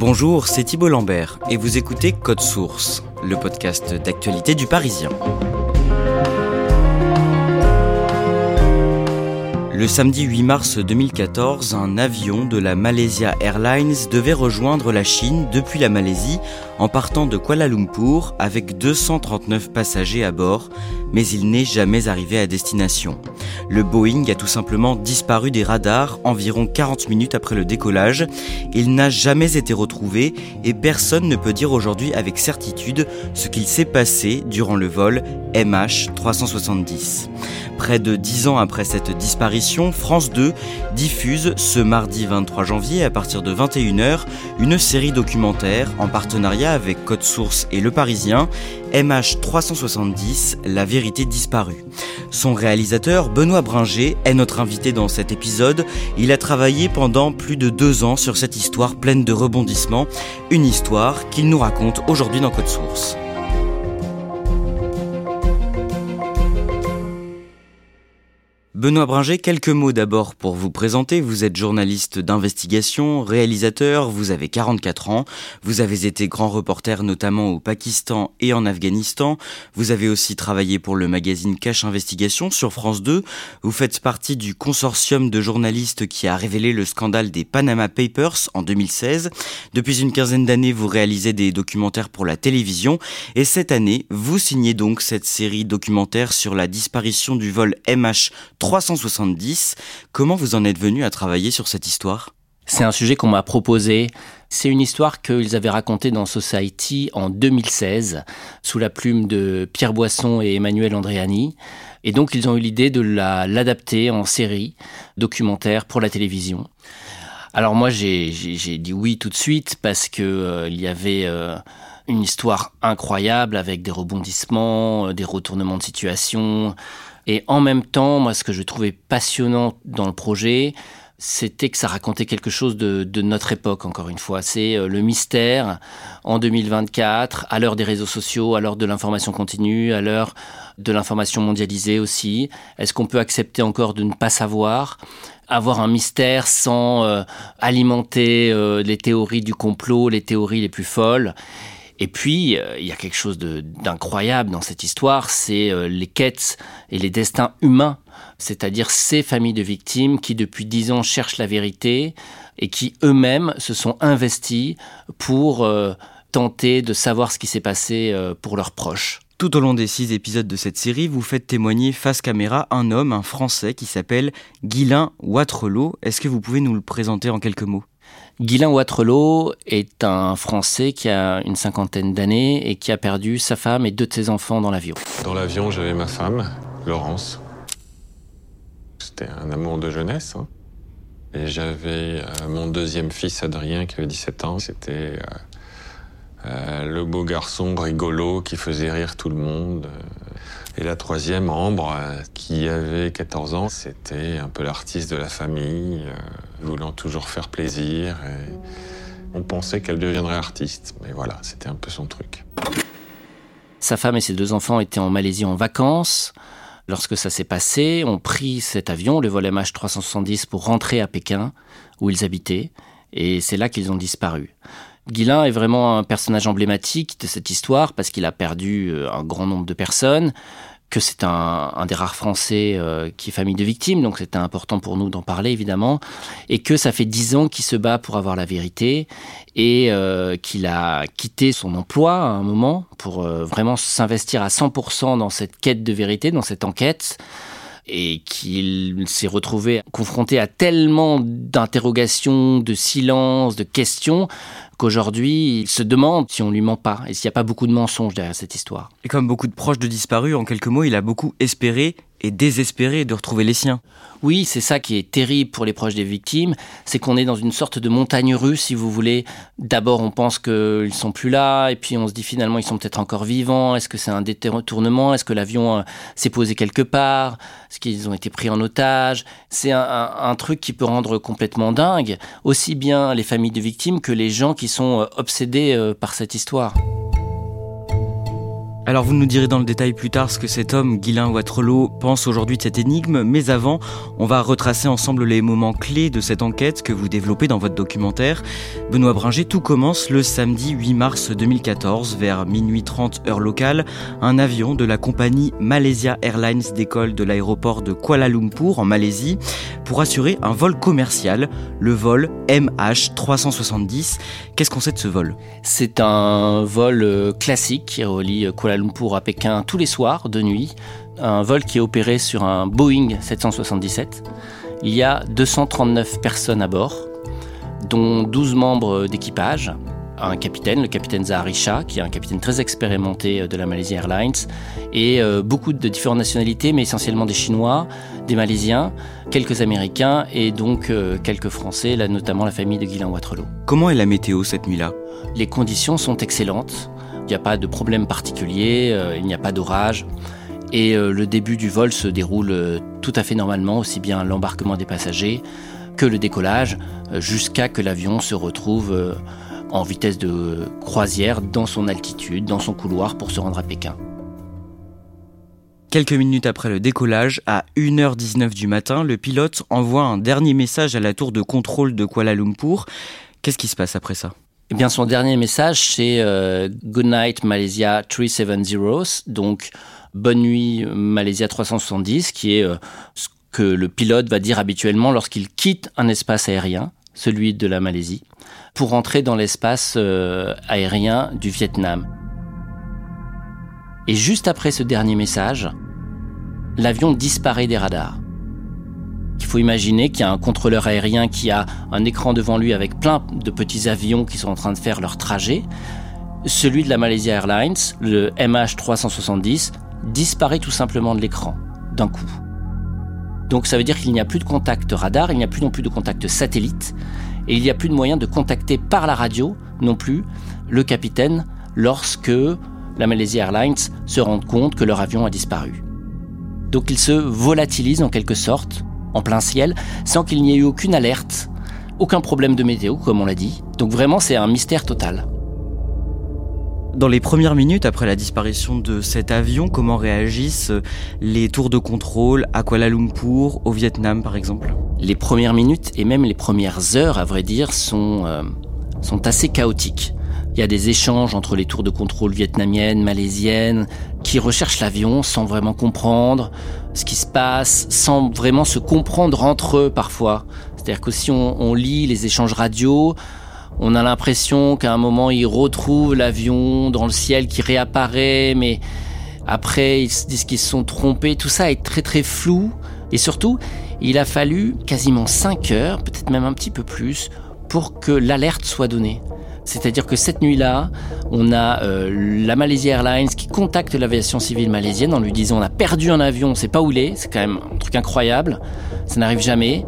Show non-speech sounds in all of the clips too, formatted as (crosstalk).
Bonjour, c'est Thibault Lambert et vous écoutez Code Source, le podcast d'actualité du Parisien. Le samedi 8 mars 2014, un avion de la Malaysia Airlines devait rejoindre la Chine depuis la Malaisie en partant de Kuala Lumpur avec 239 passagers à bord, mais il n'est jamais arrivé à destination. Le Boeing a tout simplement disparu des radars environ 40 minutes après le décollage. Il n'a jamais été retrouvé et personne ne peut dire aujourd'hui avec certitude ce qu'il s'est passé durant le vol MH370. Près de dix ans après cette disparition, France 2 diffuse ce mardi 23 janvier à partir de 21h une série documentaire en partenariat avec Code Source et Le Parisien, MH370, La vérité disparue. Son réalisateur, Benoît Bringer, est notre invité dans cet épisode. Il a travaillé pendant plus de deux ans sur cette histoire pleine de rebondissements, une histoire qu'il nous raconte aujourd'hui dans Code Source. Benoît Bringer, quelques mots d'abord pour vous présenter. Vous êtes journaliste d'investigation, réalisateur, vous avez 44 ans, vous avez été grand reporter notamment au Pakistan et en Afghanistan, vous avez aussi travaillé pour le magazine Cache Investigation sur France 2, vous faites partie du consortium de journalistes qui a révélé le scandale des Panama Papers en 2016. Depuis une quinzaine d'années, vous réalisez des documentaires pour la télévision et cette année, vous signez donc cette série documentaire sur la disparition du vol MH 370. Comment vous en êtes venu à travailler sur cette histoire? C'est un sujet qu'on m'a proposé. C'est une histoire qu'ils avaient racontée dans Society en 2016, sous la plume de Pierre Boisson et Emmanuel Andréani. Et donc ils ont eu l'idée de l'adapter en série documentaire pour la télévision. Alors moi j'ai dit oui tout de suite parce que euh, il y avait euh, une histoire incroyable avec des rebondissements, euh, des retournements de situation, et en même temps, moi, ce que je trouvais passionnant dans le projet, c'était que ça racontait quelque chose de, notre époque, encore une fois. C'est euh, le mystère en 2024, à l'heure des réseaux sociaux, à l'heure de l'information continue, à l'heure de l'information mondialisée aussi. Est-ce qu'on peut accepter encore de ne pas savoir avoir un mystère sans euh, alimenter euh, les théories du complot, les théories les plus folles? Et puis, euh, il y a quelque chose d'incroyable dans cette histoire, c'est euh, les quêtes et les destins humains, c'est-à-dire ces familles de victimes qui depuis dix ans cherchent la vérité et qui eux-mêmes se sont investis pour euh, tenter de savoir ce qui s'est passé pour leurs proches. Tout au long des six épisodes de cette série, vous faites témoigner face caméra un homme, un Français, qui s'appelle Guilain Watrelot. Est-ce que vous pouvez nous le présenter en quelques mots? Guilain Watrelot est un Français qui a une cinquantaine d'années et qui a perdu sa femme et deux de ses enfants dans l'avion. Dans l'avion, j'avais ma femme, Laurence. C'était un amour de jeunesse. Hein. Et j'avais euh, mon deuxième fils, Adrien, qui avait 17 ans. C'était euh, euh, le beau garçon rigolo qui faisait rire tout le monde. Et la troisième, Ambre, qui avait 14 ans, c'était un peu l'artiste de la famille, euh, voulant toujours faire plaisir. On pensait qu'elle deviendrait artiste, mais voilà, c'était un peu son truc. Sa femme et ses deux enfants étaient en Malaisie en vacances. Lorsque ça s'est passé, on prit cet avion, le vol MH370, pour rentrer à Pékin, où ils habitaient, et c'est là qu'ils ont disparu. Guilain est vraiment un personnage emblématique de cette histoire parce qu'il a perdu euh, un grand nombre de personnes, que c'est un, des rares Français euh, qui est famille de victimes, donc c'était important pour nous d'en parler évidemment, et que ça fait dix ans qu'il se bat pour avoir la vérité et euh, qu'il a quitté son emploi à un moment pour vraiment s'investir à 100% dans cette quête de vérité, dans cette enquête et qu'il s'est retrouvé confronté à tellement d'interrogations, de silences, de questions, qu'aujourd'hui, il se demande si on lui ment pas et s'il n'y a pas beaucoup de mensonges derrière cette histoire. Et comme beaucoup de proches de disparus, en quelques mots, il a beaucoup espéré est désespéré de retrouver les siens. Oui, c'est ça qui est terrible pour les proches des victimes, c'est qu'on est dans une sorte de montagne russe, si vous voulez. D'abord, on pense qu'ils sont plus là, et puis on se dit finalement ils sont peut-être encore vivants. Est-ce que c'est un détournement? Est-ce que l'avion euh, s'est posé quelque part? Est-ce qu'ils ont été pris en otage? C'est un, un, truc qui peut rendre complètement dingue aussi bien les familles de victimes que les gens qui sont euh, obsédés euh, par cette histoire. Alors vous nous direz dans le détail plus tard ce que cet homme, Guylain Watrelot, pense aujourd'hui de cette énigme, mais avant, on va retracer ensemble les moments clés de cette enquête que vous développez dans votre documentaire. Benoît Bringer, tout commence le samedi 8 mars 2014, vers minuit 30 heure locale. Un avion de la compagnie Malaysia Airlines décolle de l'aéroport de Kuala Lumpur en Malaisie pour assurer un vol commercial, le vol MH370. Qu'est-ce qu'on sait de ce vol? C'est un vol euh, classique qui relie euh, Kuala Lumpur à Pékin tous les soirs de nuit. Un vol qui est opéré sur un Boeing 777. Il y a 239 personnes à bord, dont 12 membres d'équipage, un capitaine, le capitaine Zahari Shah, qui est un capitaine très expérimenté de la Malaysia Airlines, et euh, beaucoup de différentes nationalités, mais essentiellement des Chinois, des Malaisiens, quelques Américains et donc euh, quelques Français, là notamment la famille de Guylain Watrelot. Comment est la météo cette nuit-là? Les conditions sont excellentes. Il n'y a pas de problème particulier, euh, il n'y a pas d'orage. Et le début du vol se déroule tout à fait normalement, aussi bien l'embarquement des passagers que le décollage, jusqu'à que l'avion se retrouve en vitesse de croisière dans son altitude, dans son couloir pour se rendre à Pékin. Quelques minutes après le décollage, à 1h19 du matin, le pilote envoie un dernier message à la tour de contrôle de Kuala Lumpur. Qu'est-ce qui se passe après ça? Eh bien, son dernier message, c'est euh, Good Malaysia 370, donc Bonne nuit Malaysia 370, qui est euh, ce que le pilote va dire habituellement lorsqu'il quitte un espace aérien, celui de la Malaisie pour entrer dans l'espace euh, aérien du Vietnam. Et juste après ce dernier message, l'avion disparaît des radars. Il faut imaginer qu'il y a un contrôleur aérien qui a un écran devant lui avec plein de petits avions qui sont en train de faire leur trajet. Celui de la Malaysia Airlines, le MH370, disparaît tout simplement de l'écran, d'un coup. Donc ça veut dire qu'il n'y a plus de contact radar, il n'y a plus non plus de contact satellite, et il n'y a plus de moyen de contacter par la radio non plus le capitaine lorsque la Malaysia Airlines se rend compte que leur avion a disparu. Donc il se volatilise en quelque sorte, en plein ciel, sans qu'il n'y ait eu aucune alerte, aucun problème de météo, comme on l'a dit. Donc vraiment, c'est un mystère total. Dans les premières minutes après la disparition de cet avion, comment réagissent les tours de contrôle à Kuala Lumpur, au Vietnam par exemple? Les premières minutes et même les premières heures, à vrai dire, sont, euh, sont assez chaotiques. Il y a des échanges entre les tours de contrôle vietnamiennes, malaisiennes, qui recherchent l'avion sans vraiment comprendre ce qui se passe, sans vraiment se comprendre entre eux parfois. C'est-à-dire que si on, lit les échanges radio, on a l'impression qu'à un moment, ils retrouvent l'avion dans le ciel qui réapparaît, mais après, ils se disent qu'ils se sont trompés. Tout ça est très très flou. Et surtout, il a fallu quasiment 5 heures, peut-être même un petit peu plus, pour que l'alerte soit donnée. C'est-à-dire que cette nuit-là, on a euh, la Malaysia Airlines qui contacte l'aviation civile malaisienne en lui disant on a perdu un avion, on ne sait pas où il est, c'est quand même un truc incroyable, ça n'arrive jamais,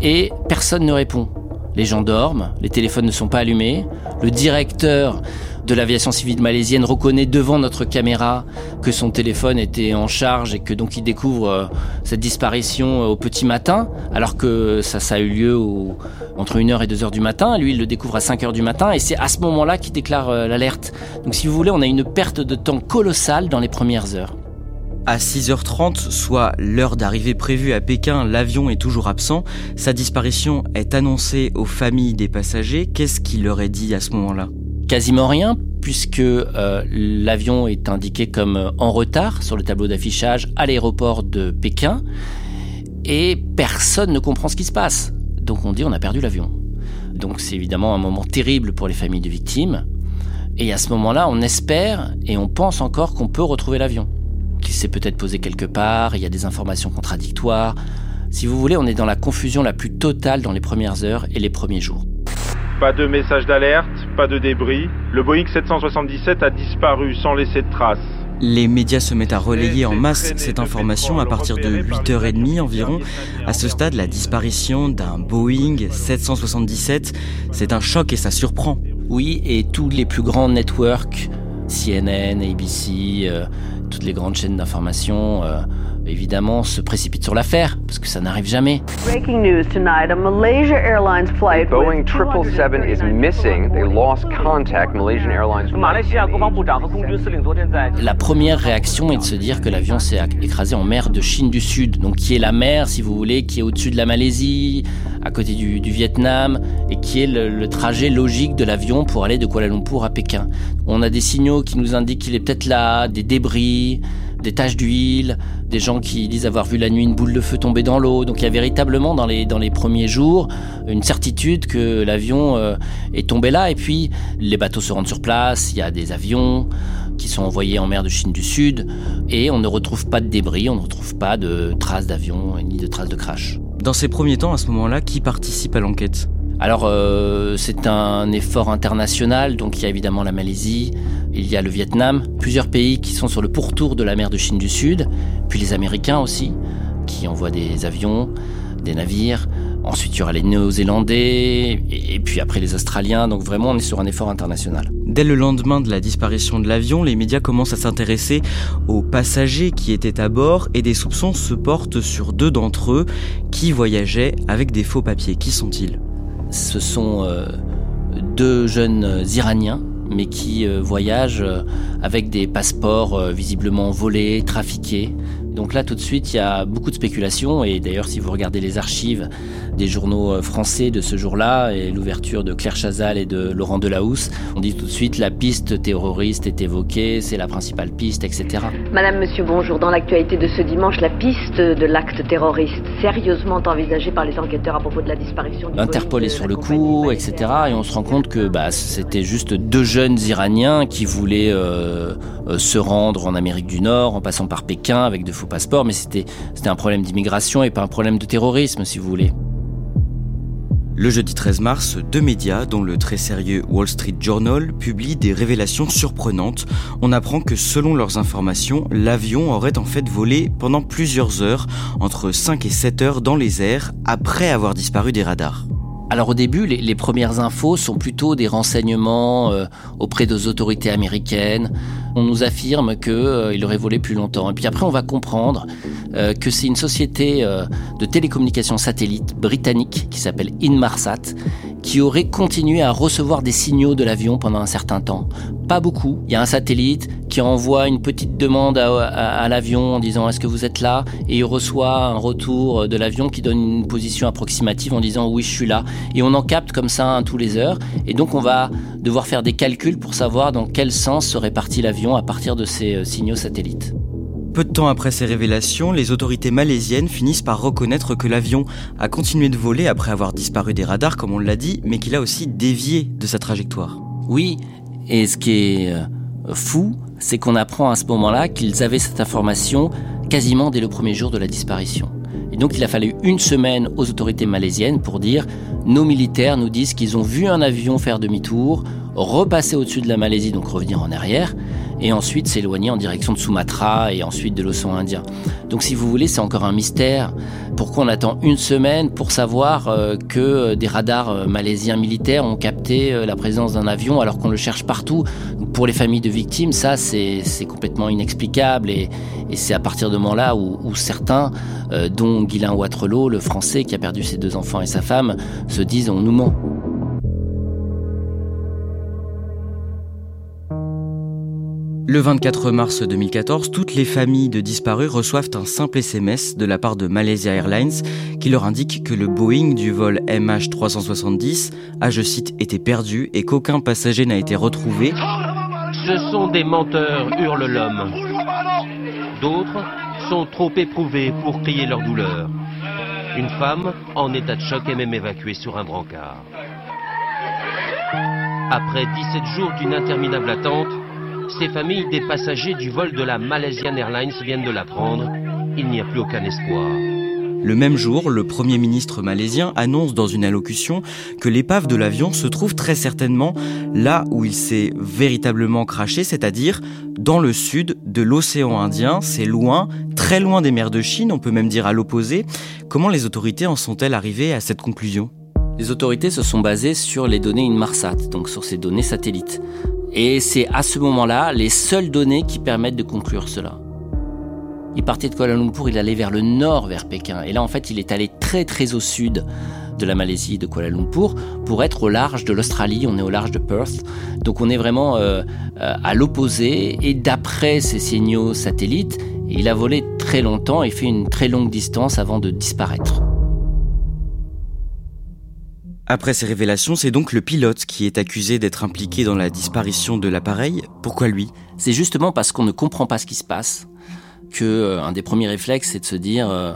et personne ne répond. Les gens dorment, les téléphones ne sont pas allumés, le directeur de l'aviation civile malaisienne reconnaît devant notre caméra que son téléphone était en charge et que donc il découvre euh, cette disparition euh, au petit matin, alors que ça, a eu lieu entre 1h et 2h du matin. Lui, il le découvre à 5h du matin et c'est à ce moment-là qu'il déclare euh, l'alerte. Donc si vous voulez, on a une perte de temps colossale dans les premières heures. À 6h30, soit l'heure d'arrivée prévue à Pékin, l'avion est toujours absent. Sa disparition est annoncée aux familles des passagers. Qu'est-ce qu'il leur est dit à ce moment-là? Quasiment rien, puisque euh, l'avion est indiqué comme euh, en retard sur le tableau d'affichage à l'aéroport de Pékin. Et personne ne comprend ce qui se passe. Donc on dit on a perdu l'avion. Donc c'est évidemment un moment terrible pour les familles de victimes. Et à ce moment-là, on espère et on pense encore qu'on peut retrouver l'avion qu'il s'est peut-être posé quelque part, il y a des informations contradictoires. Si vous voulez, on est dans la confusion la plus totale dans les premières heures et les premiers jours. Pas de message d'alerte, pas de débris. Le Boeing 777 a disparu sans laisser de traces. Les médias se mettent à relayer en masse cette information à partir de 8h30 environ. À ce stade, la disparition d'un Boeing 777, c'est un choc et ça surprend. Oui, et tous les plus grands networks, CNN, ABC, euh, toutes les grandes chaînes d'information, euh, évidemment, se précipitent sur l'affaire, parce que ça n'arrive jamais. Breaking news tonight, a Malaysia Airlines flight Boeing 777 is missing. They lost contact. Malaysian Airlines. La première réaction est de se dire que l'avion s'est écrasé en mer de Chine du Sud, donc qui est la mer, si vous voulez, qui est au-dessus de la Malaisie, à côté du, Vietnam, et qui est le, le trajet logique de l'avion pour aller de Kuala Lumpur à Pékin. On a des signaux qui nous indiquent qu'il est peut-être là, des débris, des taches d'huile, des gens qui disent avoir vu la nuit une boule de feu tomber dans l'eau. Donc il y a véritablement dans les, premiers jours une certitude que l'avion euh, est tombé là. Et puis les bateaux se rendent sur place, il y a des avions qui sont envoyés en mer de Chine du Sud et on ne retrouve pas de débris, on ne retrouve pas de traces d'avion ni de traces de crash. Dans ces premiers temps, à ce moment-là, qui participe à l'enquête? Alors euh, c'est un effort international, donc il y a évidemment la Malaisie, il y a le Vietnam, plusieurs pays qui sont sur le pourtour de la mer de Chine du Sud, puis les Américains aussi, qui envoient des avions, des navires. Ensuite, il y aura les Néo-Zélandais, et puis après les Australiens. Donc vraiment, on est sur un effort international. Dès le lendemain de la disparition de l'avion, les médias commencent à s'intéresser aux passagers qui étaient à bord, et des soupçons se portent sur deux d'entre eux qui voyageaient avec des faux papiers. Qui sont-ils? Ce sont euh, deux jeunes Iraniens, mais qui euh, voyagent euh, avec des passeports visiblement volés, trafiqués. Donc là, tout de suite, il y a beaucoup de spéculations. Et d'ailleurs, si vous regardez les archives des journaux euh, français de ce jour-là et l'ouverture de Claire Chazal et de Laurent Delahousse, on dit tout de suite la piste terroriste est évoquée, c'est la principale piste, etc. Madame, monsieur, bonjour. Dans l'actualité de ce dimanche, la piste de l'acte terroriste, sérieusement envisagée par les enquêteurs à propos de la disparition du L'Interpol est sur le coup, etc. Et on se rend compte que bah, c'était juste deux jeunes Iraniens qui voulaient euh, euh, se rendre en Amérique du Nord en passant par Pékin avec de faux passeports, mais c'était un problème d'immigration et pas un problème de terrorisme, si vous voulez. Le jeudi 13 mars, deux médias, dont le très sérieux Wall Street Journal, publient des révélations surprenantes. On apprend que selon leurs informations, l'avion aurait en fait volé pendant plusieurs heures, entre 5 et 7 heures dans les airs, après avoir disparu des radars. Alors au début, les, premières infos sont plutôt des renseignements euh, auprès des autorités américaines. On nous affirme qu'il euh, aurait volé plus longtemps. Et puis après, on va comprendre euh, que c'est une société de télécommunications satellites britannique qui s'appelle Inmarsat qui aurait continué à recevoir des signaux de l'avion pendant un certain temps. Pas beaucoup. Il y a un satellite qui envoie une petite demande à, l'avion en disant est-ce que vous êtes là? Et il reçoit un retour de l'avion qui donne une position approximative en disant oui je suis là et on en capte comme ça tous les heures et donc on va devoir faire des calculs pour savoir dans quel sens serait parti l'avion à partir de ces euh, signaux satellites. Peu de temps après ces révélations, les autorités malaisiennes finissent par reconnaître que l'avion a continué de voler après avoir disparu des radars, comme on l'a dit, mais qu'il a aussi dévié de sa trajectoire. Oui, et ce qui est euh, fou, c'est qu'on apprend à ce moment-là qu'ils avaient cette information quasiment dès le premier jour de la disparition. Et donc il a fallu une semaine aux autorités malaisiennes pour dire nos militaires nous disent qu'ils ont vu un avion faire demi-tour, repasser au-dessus de la Malaisie, donc revenir en arrière, et ensuite s'éloigner en direction de Sumatra et ensuite de l'océan Indien. Donc si vous voulez, c'est encore un mystère. Pourquoi on attend une semaine pour savoir euh, que des radars euh, malaisiens militaires ont capté euh, la présence d'un avion alors qu'on le cherche partout? Pour les familles de victimes, ça c'est complètement inexplicable et, c'est à partir de moment-là où, certains, dont Guylain Watrelot, le français qui a perdu ses deux enfants et sa femme, se disent on nous ment. Le 24 mars 2014, toutes les familles de disparus reçoivent un simple SMS de la part de Malaysia Airlines qui leur indique que le Boeing du vol MH370 a, je cite, été perdu et qu'aucun passager n'a été retrouvé. Ce sont des menteurs, hurle l'homme. D'autres sont trop éprouvés pour crier leur douleur. Une femme en état de choc est même évacuée sur un brancard. Après 17 jours d'une interminable attente, ces familles des passagers du vol de la Malaysian Airlines viennent de l'apprendre. Il n'y a plus aucun espoir. Le même jour, le Premier ministre malaisien annonce dans une allocution que l'épave de l'avion se trouve très certainement là où il s'est véritablement craché, c'est-à-dire dans le sud de l'océan Indien. C'est loin, très loin des mers de Chine, on peut même dire à l'opposé. Comment les autorités en sont-elles arrivées à cette conclusion? Les autorités se sont basées sur les données Inmarsat, donc sur ces données satellites. Et c'est à ce moment-là les seules données qui permettent de conclure cela. Il partait de Kuala Lumpur, il allait vers le nord, vers Pékin. Et là, en fait, il est allé très très au sud de la Malaisie, de Kuala Lumpur, pour être au large de l'Australie. On est au large de Perth. Donc on est vraiment euh, euh, à l'opposé. Et d'après ces signaux satellites, il a volé très longtemps et fait une très longue distance avant de disparaître. Après ces révélations, c'est donc le pilote qui est accusé d'être impliqué dans la disparition de l'appareil. Pourquoi lui? C'est justement parce qu'on ne comprend pas ce qui se passe que euh, un des premiers réflexes, c'est de se dire euh,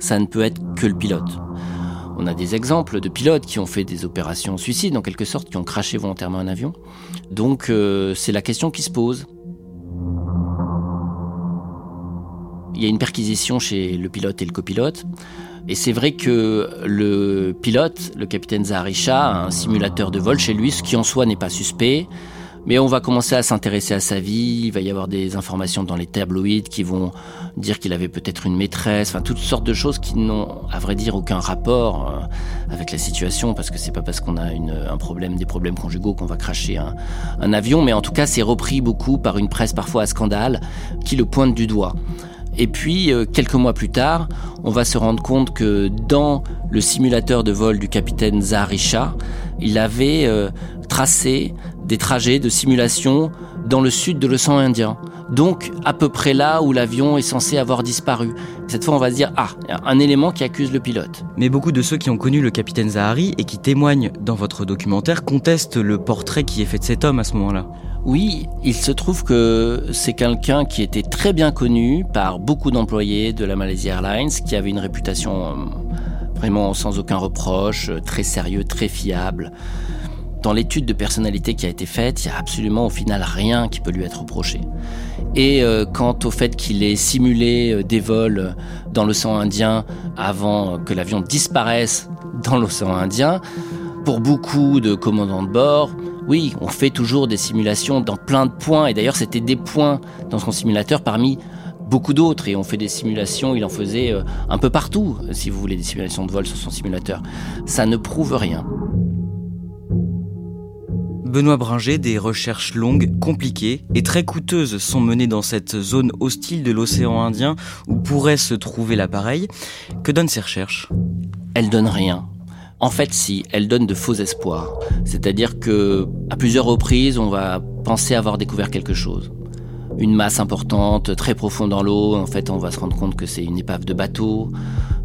ça ne peut être que le pilote. On a des exemples de pilotes qui ont fait des opérations suicides, en quelque sorte, qui ont craché volontairement un avion. Donc euh, c'est la question qui se pose. Il y a une perquisition chez le pilote et le copilote. Et c'est vrai que le pilote, le capitaine Zaharisha, a un simulateur de vol chez lui, ce qui en soi n'est pas suspect. Mais on va commencer à s'intéresser à sa vie, il va y avoir des informations dans les tabloïds qui vont dire qu'il avait peut-être une maîtresse, enfin toutes sortes de choses qui n'ont à vrai dire aucun rapport euh, avec la situation parce que c'est pas parce qu'on a un problème, des problèmes conjugaux qu'on va cracher un, un avion, mais en tout cas c'est repris beaucoup par une presse parfois à scandale qui le pointe du doigt. Et puis, euh, quelques mois plus tard, on va se rendre compte que dans le simulateur de vol du capitaine Zaharisha, il avait euh, tracé des trajets de simulation dans le sud de l'océan Indien. Donc à peu près là où l'avion est censé avoir disparu. Cette fois on va se dire, ah, un élément qui accuse le pilote. Mais beaucoup de ceux qui ont connu le capitaine Zahari et qui témoignent dans votre documentaire contestent le portrait qui est fait de cet homme à ce moment-là. Oui, il se trouve que c'est quelqu'un qui était très bien connu par beaucoup d'employés de la Malaysia Airlines, qui avait une réputation euh, vraiment sans aucun reproche, très sérieux, très fiable. Dans l'étude de personnalité qui a été faite, il n'y a absolument au final rien qui peut lui être reproché. Et euh, quant au fait qu'il ait simulé euh, des vols dans l'océan Indien avant que l'avion disparaisse dans l'océan Indien, pour beaucoup de commandants de bord, oui, on fait toujours des simulations dans plein de points. Et d'ailleurs, c'était des points dans son simulateur parmi beaucoup d'autres. Et on fait des simulations, il en faisait euh, un peu partout, si vous voulez, des simulations de vol sur son simulateur. Ça ne prouve rien. Benoît Bringer, des recherches longues, compliquées et très coûteuses sont menées dans cette zone hostile de l'océan Indien où pourrait se trouver l'appareil. Que donnent ces recherches? Elles donnent rien. En fait, si, elles donnent de faux espoirs. C'est-à-dire que, à plusieurs reprises, on va penser avoir découvert quelque chose. Une masse importante, très profonde dans l'eau. En fait, on va se rendre compte que c'est une épave de bateau.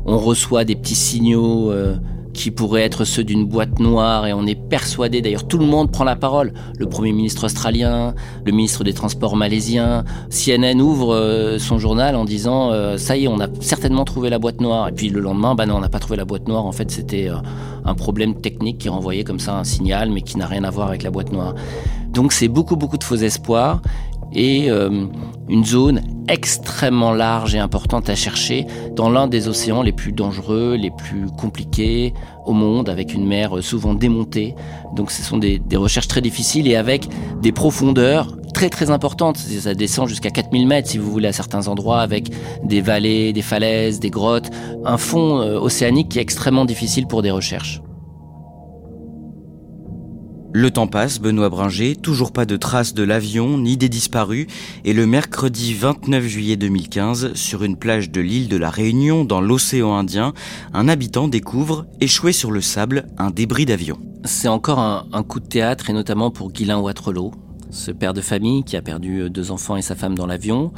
On reçoit des petits signaux euh, qui pourraient être ceux d'une boîte noire et on est persuadé, d'ailleurs tout le monde prend la parole, le Premier ministre australien, le ministre des Transports malaisien, CNN ouvre euh, son journal en disant euh, ça y est, on a certainement trouvé la boîte noire. Et puis le lendemain, bah non, on n'a pas trouvé la boîte noire, en fait c'était euh, un problème technique qui renvoyait comme ça un signal mais qui n'a rien à voir avec la boîte noire. Donc c'est beaucoup beaucoup de faux espoirs et une zone extrêmement large et importante à chercher dans l'un des océans les plus dangereux, les plus compliqués au monde, avec une mer souvent démontée. Donc ce sont des, des recherches très difficiles et avec des profondeurs très très importantes. Ça descend jusqu'à 4000 mètres si vous voulez à certains endroits, avec des vallées, des falaises, des grottes, un fond euh, océanique qui est extrêmement difficile pour des recherches. Le temps passe, Benoît Bringer, toujours pas de traces de l'avion ni des disparus, et le mercredi 29 juillet 2015, sur une plage de l'île de la Réunion dans l'océan Indien, un habitant découvre, échoué sur le sable, un débris d'avion. C'est encore un, coup de théâtre, et notamment pour Guylain Watrelot, ce père de famille qui a perdu deux enfants et sa femme dans l'avion,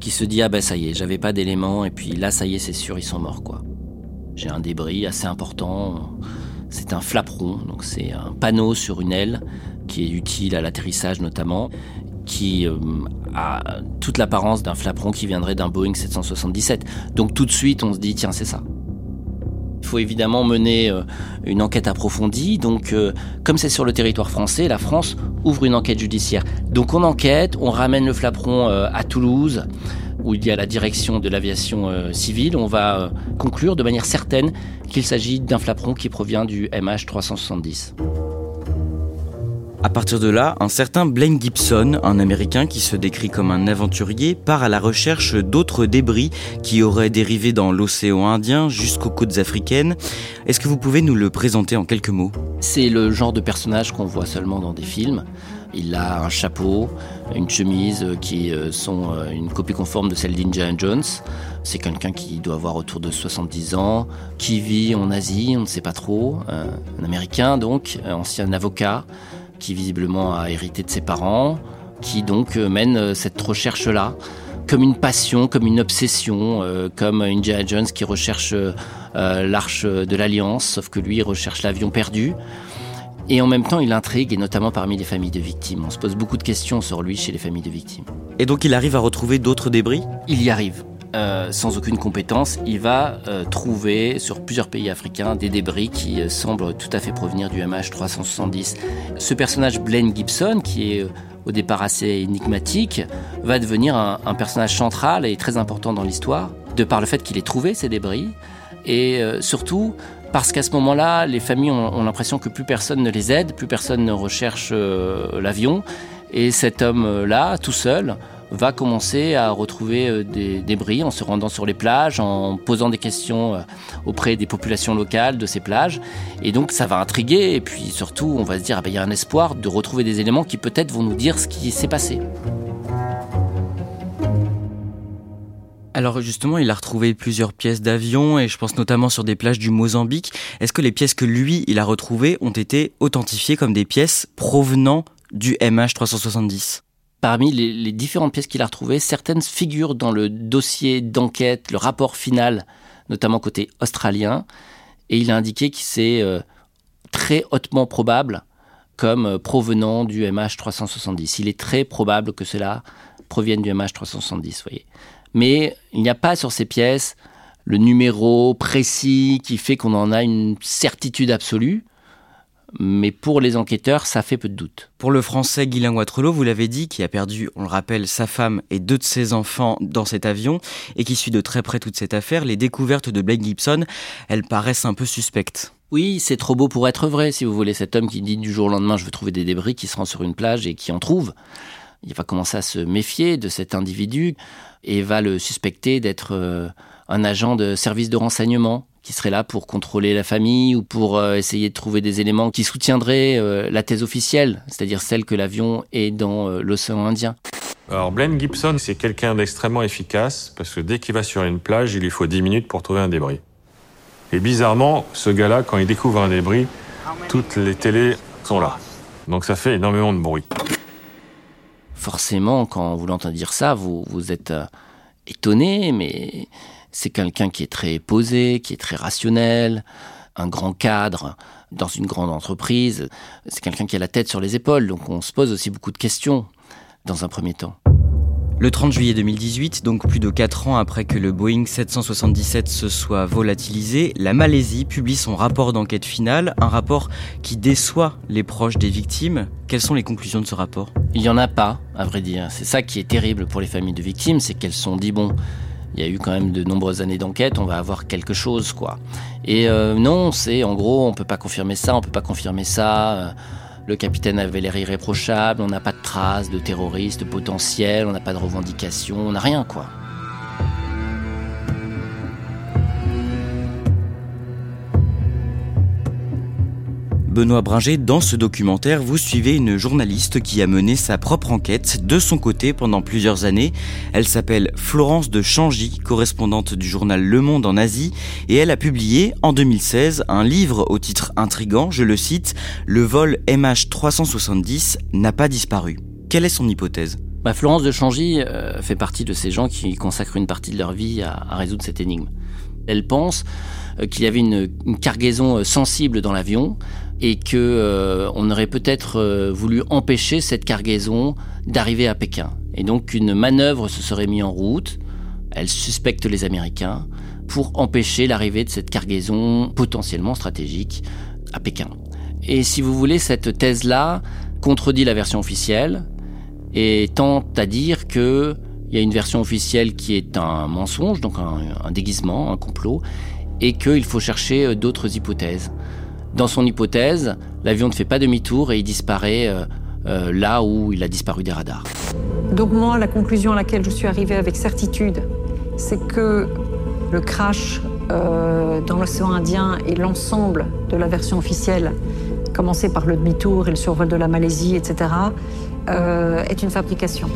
qui se dit ah ben ça y est, j'avais pas d'éléments, et puis là ça y est, c'est sûr, ils sont morts quoi. J'ai un débris assez important c'est un flaperon, donc c'est un panneau sur une aile qui est utile à l'atterrissage notamment, qui euh, a toute l'apparence d'un flaperon qui viendrait d'un Boeing 777. Donc tout de suite, on se dit tiens, c'est ça. Il faut évidemment mener euh, une enquête approfondie. Donc, euh, comme c'est sur le territoire français, la France ouvre une enquête judiciaire. Donc, on enquête, on ramène le flaperon à Toulouse où il y a la direction de l'aviation euh, civile, on va euh, conclure de manière certaine qu'il s'agit d'un flaperon qui provient du MH370. À partir de là, un certain Blaine Gibson, un Américain qui se décrit comme un aventurier, part à la recherche d'autres débris qui auraient dérivé dans l'océan Indien jusqu'aux côtes africaines. Est-ce que vous pouvez nous le présenter en quelques mots? C'est le genre de personnage qu'on voit seulement dans des films. Il a un chapeau, une chemise qui euh, sont euh, une copie conforme de celle d'Indiana Jones. C'est quelqu'un qui doit avoir autour de 70 ans, qui vit en Asie, on ne sait pas trop. Euh, un Américain donc, ancien avocat, qui visiblement a hérité de ses parents, qui donc mène cette recherche-là comme une passion, comme une obsession, comme Indiana Jones qui recherche l'arche de l'Alliance, sauf que lui recherche l'avion perdu. Et en même temps, il intrigue, et notamment parmi les familles de victimes. On se pose beaucoup de questions sur lui chez les familles de victimes. Et donc il arrive à retrouver d'autres débris? Il y arrive. Euh, sans aucune compétence, il va euh, trouver sur plusieurs pays africains des débris qui euh, semblent tout à fait provenir du MH370. Ce personnage Blaine Gibson, qui est au départ assez énigmatique, va devenir un, un personnage central et très important dans l'histoire, de par le fait qu'il ait trouvé ces débris, et surtout parce qu'à ce moment-là, les familles ont, l'impression que plus personne ne les aide, plus personne ne recherche euh, l'avion. Et cet homme-là, tout seul, va commencer à retrouver euh, des débris en se rendant sur les plages, en posant des questions euh, auprès des populations locales de ces plages. Et donc ça va intriguer et puis surtout on va se dire, ah ben, il y a un espoir de retrouver des éléments qui peut-être vont nous dire ce qui s'est passé. Alors justement, il a retrouvé plusieurs pièces d'avion et je pense notamment sur des plages du Mozambique. Est-ce que les pièces que lui, il a retrouvées ont été authentifiées comme des pièces provenant du MH370 Parmi les, différentes pièces qu'il a retrouvées, certaines figurent dans le dossier d'enquête, le rapport final, notamment côté australien, et il a indiqué que c'est euh, très hautement probable comme euh, provenant du MH370. Il est très probable que cela provienne du MH370, voyez mais il n'y a pas sur ces pièces le numéro précis qui fait qu'on en a une certitude absolue. Mais pour les enquêteurs, ça fait peu de doute. Pour le français Guylain Watrelot, vous l'avez dit, qui a perdu, on le rappelle, sa femme et deux de ses enfants dans cet avion, et qui suit de très près toute cette affaire, les découvertes de Blake Gibson, elles paraissent un peu suspectes. Oui, c'est trop beau pour être vrai, si vous voulez. Cet homme qui dit du jour au lendemain, je veux trouver des débris, qui se rend sur une plage et qui en trouve. Il va commencer à se méfier de cet individu et va le suspecter d'être euh, un agent de service de renseignement qui serait là pour contrôler la famille ou pour euh, essayer de trouver des éléments qui soutiendraient euh, la thèse officielle, c'est-à-dire celle que l'avion est dans l'océan Indien. Alors Blaine Gibson, c'est quelqu'un d'extrêmement efficace parce que dès qu'il va sur une plage, il lui faut 10 minutes pour trouver un débris. Et bizarrement, ce gars-là, quand il découvre un débris, toutes les télés sont là. Donc ça fait énormément de bruit forcément, quand vous l'entendez dire ça, vous, vous êtes euh, étonné, mais c'est quelqu'un qui est très posé, qui est très rationnel, un grand cadre dans une grande entreprise. C'est quelqu'un qui a la tête sur les épaules, donc on se pose aussi beaucoup de questions dans un premier temps. Le 30 juillet 2018, donc plus de 4 ans après que le Boeing 777 se soit volatilisé, la Malaisie publie son rapport d'enquête finale, un rapport qui déçoit les proches des victimes. Quelles sont les conclusions de ce rapport? Il n'y en a pas, à vrai dire. C'est ça qui est terrible pour les familles de victimes, c'est qu'elles sont dit, bon, il y a eu quand même de nombreuses années d'enquête, on va avoir quelque chose, quoi. Et euh, non, c'est en gros, on peut pas confirmer ça, on peut pas confirmer ça. Le capitaine avait l'air irréprochable, on n'a pas de traces de terroristes potentiels, on n'a pas de revendications, on n'a rien quoi. Benoît Bringer, dans ce documentaire, vous suivez une journaliste qui a mené sa propre enquête de son côté pendant plusieurs années. Elle s'appelle Florence de Changy, correspondante du journal Le Monde en Asie, et elle a publié en 2016 un livre au titre intrigant, je le cite, Le vol MH370 n'a pas disparu. Quelle est son hypothèse? Bah, Florence de Changy euh, fait partie de ces gens qui consacrent une partie de leur vie à, résoudre cette énigme. Elle pense euh, qu'il y avait une, cargaison euh, sensible dans l'avion, et que euh, on aurait peut-être euh, voulu empêcher cette cargaison d'arriver à Pékin. Et donc une manœuvre se serait mise en route. Elle suspecte les Américains pour empêcher l'arrivée de cette cargaison potentiellement stratégique à Pékin. Et si vous voulez, cette thèse-là contredit la version officielle et tente à dire que il y a une version officielle qui est un mensonge, donc un, déguisement, un complot, et qu'il faut chercher euh, d'autres hypothèses. Dans son hypothèse, l'avion ne fait pas demi-tour et il disparaît euh, euh, là où il a disparu des radars. Donc moi, la conclusion à laquelle je suis arrivée avec certitude, c'est que le crash dans l'océan Indien et l'ensemble de la version officielle, commencé par le demi-tour et le survol de la Malaisie, etc., est une fabrication.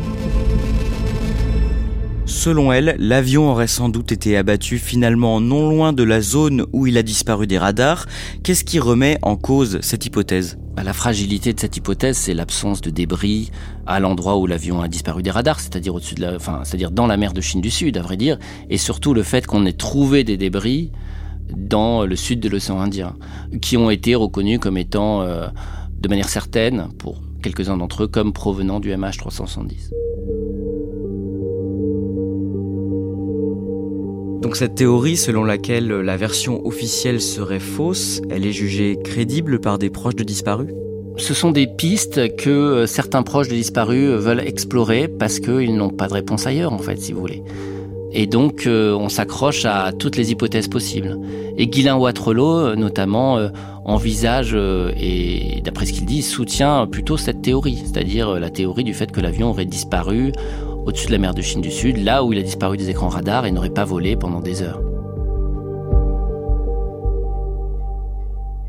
Selon elle, l'avion aurait sans doute été abattu finalement non loin de la zone où il a disparu des radars. Qu'est-ce qui remet en cause cette hypothèse? Bah, La fragilité de cette hypothèse, c'est l'absence de débris à l'endroit où l'avion a disparu des radars, c'est-à-dire au-dessus de la, enfin, c'est-à-dire dans la mer de Chine du Sud, à vrai dire, et surtout le fait qu'on ait trouvé des débris dans le sud de l'océan Indien, qui ont été reconnus comme étant, euh, de manière certaine, pour quelques-uns d'entre eux, comme provenant du MH370. Donc cette théorie selon laquelle la version officielle serait fausse, elle est jugée crédible par des proches de disparus? Ce sont des pistes que euh, certains proches de disparus euh, veulent explorer parce qu'ils n'ont pas de réponse ailleurs, en fait, si vous voulez. Et donc, euh, on s'accroche à toutes les hypothèses possibles. Et Guylain Watrelot, notamment, envisage, et d'après ce qu'il dit, soutient plutôt cette théorie, c'est-à-dire la théorie du fait que l'avion aurait disparu au-dessus de la mer de Chine du Sud, là où il a disparu des écrans radars et n'aurait pas volé pendant des heures.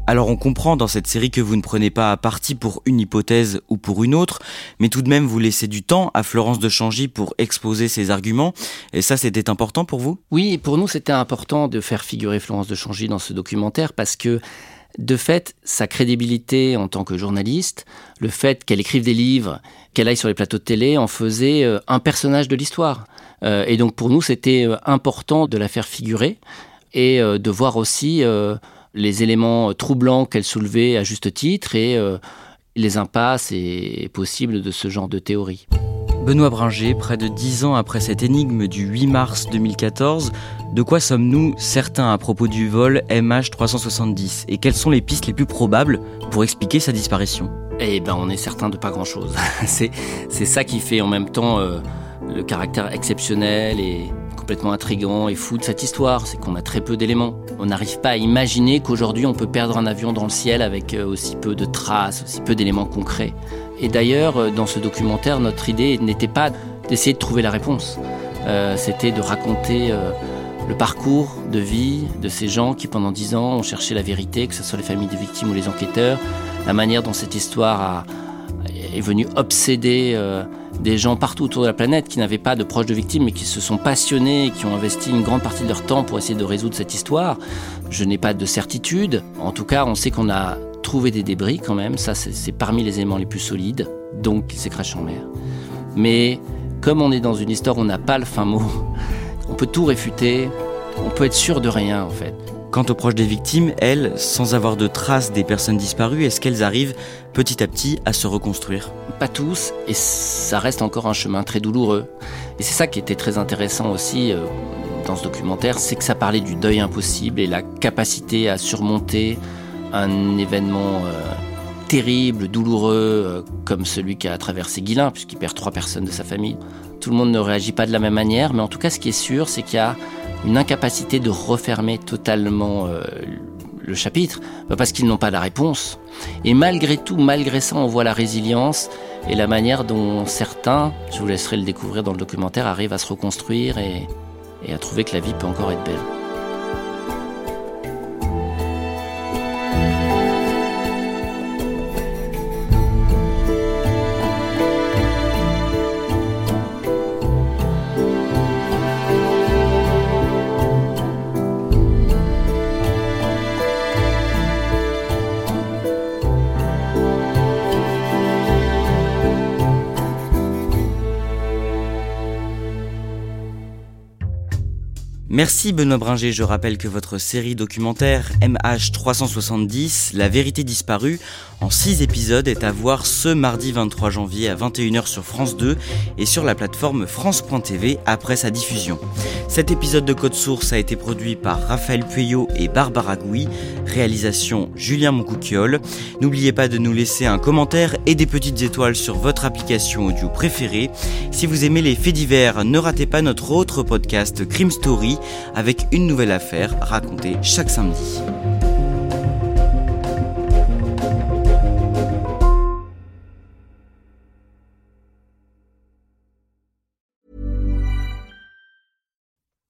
Alors on comprend dans cette série que vous ne prenez pas à parti pour une hypothèse ou pour une autre, mais tout de même vous laissez du temps à Florence de Changy pour exposer ses arguments, et ça c'était important pour vous? Oui, pour nous c'était important de faire figurer Florence de Changy dans ce documentaire parce que de fait, sa crédibilité en tant que journaliste, le fait qu'elle écrive des livres, qu'elle aille sur les plateaux de télé, en faisait euh, un personnage de l'histoire. Euh, et donc pour nous, c'était euh, important de la faire figurer et de voir aussi les éléments troublants qu'elle soulevait à juste titre et les impasses et possibles de ce genre de théorie. Benoît Bringer, près de dix ans après cette énigme du 8 mars 2014, de quoi sommes-nous certains à propos du vol MH370 et quelles sont les pistes les plus probables pour expliquer sa disparition? Eh ben, on est certain de pas grand-chose. (laughs) c'est ça qui fait en même temps euh, le caractère exceptionnel et complètement intrigant et fou de cette histoire, c'est qu'on a très peu d'éléments. On n'arrive pas à imaginer qu'aujourd'hui on peut perdre un avion dans le ciel avec euh, aussi peu de traces, aussi peu d'éléments concrets. Et d'ailleurs, euh, dans ce documentaire, notre idée n'était pas d'essayer de trouver la réponse. C'était de raconter le parcours de vie de ces gens qui pendant dix ans ont cherché la vérité, que ce soit les familles des victimes ou les enquêteurs, la manière dont cette histoire est venue obséder euh, des gens partout autour de la planète qui n'avaient pas de proches de victimes mais qui se sont passionnés et qui ont investi une grande partie de leur temps pour essayer de résoudre cette histoire. Je n'ai pas de certitude. En tout cas, on sait qu'on a trouvé des débris quand même. Ça, c'est parmi les éléments les plus solides. Donc, il s'est en mer. Mais comme on est dans une histoire où on n'a pas le fin mot, (laughs) on peut tout réfuter, on peut être sûr de rien en fait. Quant aux proches des victimes, elles, sans avoir de traces des personnes disparues, est-ce qu'elles arrivent petit à petit à se reconstruire? Pas tous, et ça reste encore un chemin très douloureux. Et c'est ça qui était très intéressant aussi euh, dans ce documentaire, c'est que ça parlait du deuil impossible et la capacité à surmonter un événement euh, terrible, douloureux, euh, comme celui qu'a traversé Guilain, puisqu'il perd trois personnes de sa famille. Tout le monde ne réagit pas de la même manière, mais en tout cas, ce qui est sûr, c'est qu'il y a une incapacité de refermer totalement euh, le chapitre, bah, parce qu'ils n'ont pas la réponse. Et malgré tout, malgré ça, on voit la résilience et la manière dont certains, je vous laisserai le découvrir dans le documentaire, arrivent à se reconstruire et à trouver que la vie peut encore être belle. Merci Benoît Bringer, je rappelle que votre série documentaire MH370, La vérité disparue, en 6 épisodes est à voir ce mardi 23 janvier à 21h sur France 2 et sur la plateforme France.tv après sa diffusion. Cet épisode de Code Source a été produit par Raphaël Pueyo et Barbara Gouy, réalisation Julien Moncouquiole. N'oubliez pas de nous laisser un commentaire et des petites étoiles sur votre application audio préférée. Si vous aimez les faits divers, ne ratez pas notre autre podcast Crime Story avec une nouvelle affaire racontée chaque samedi.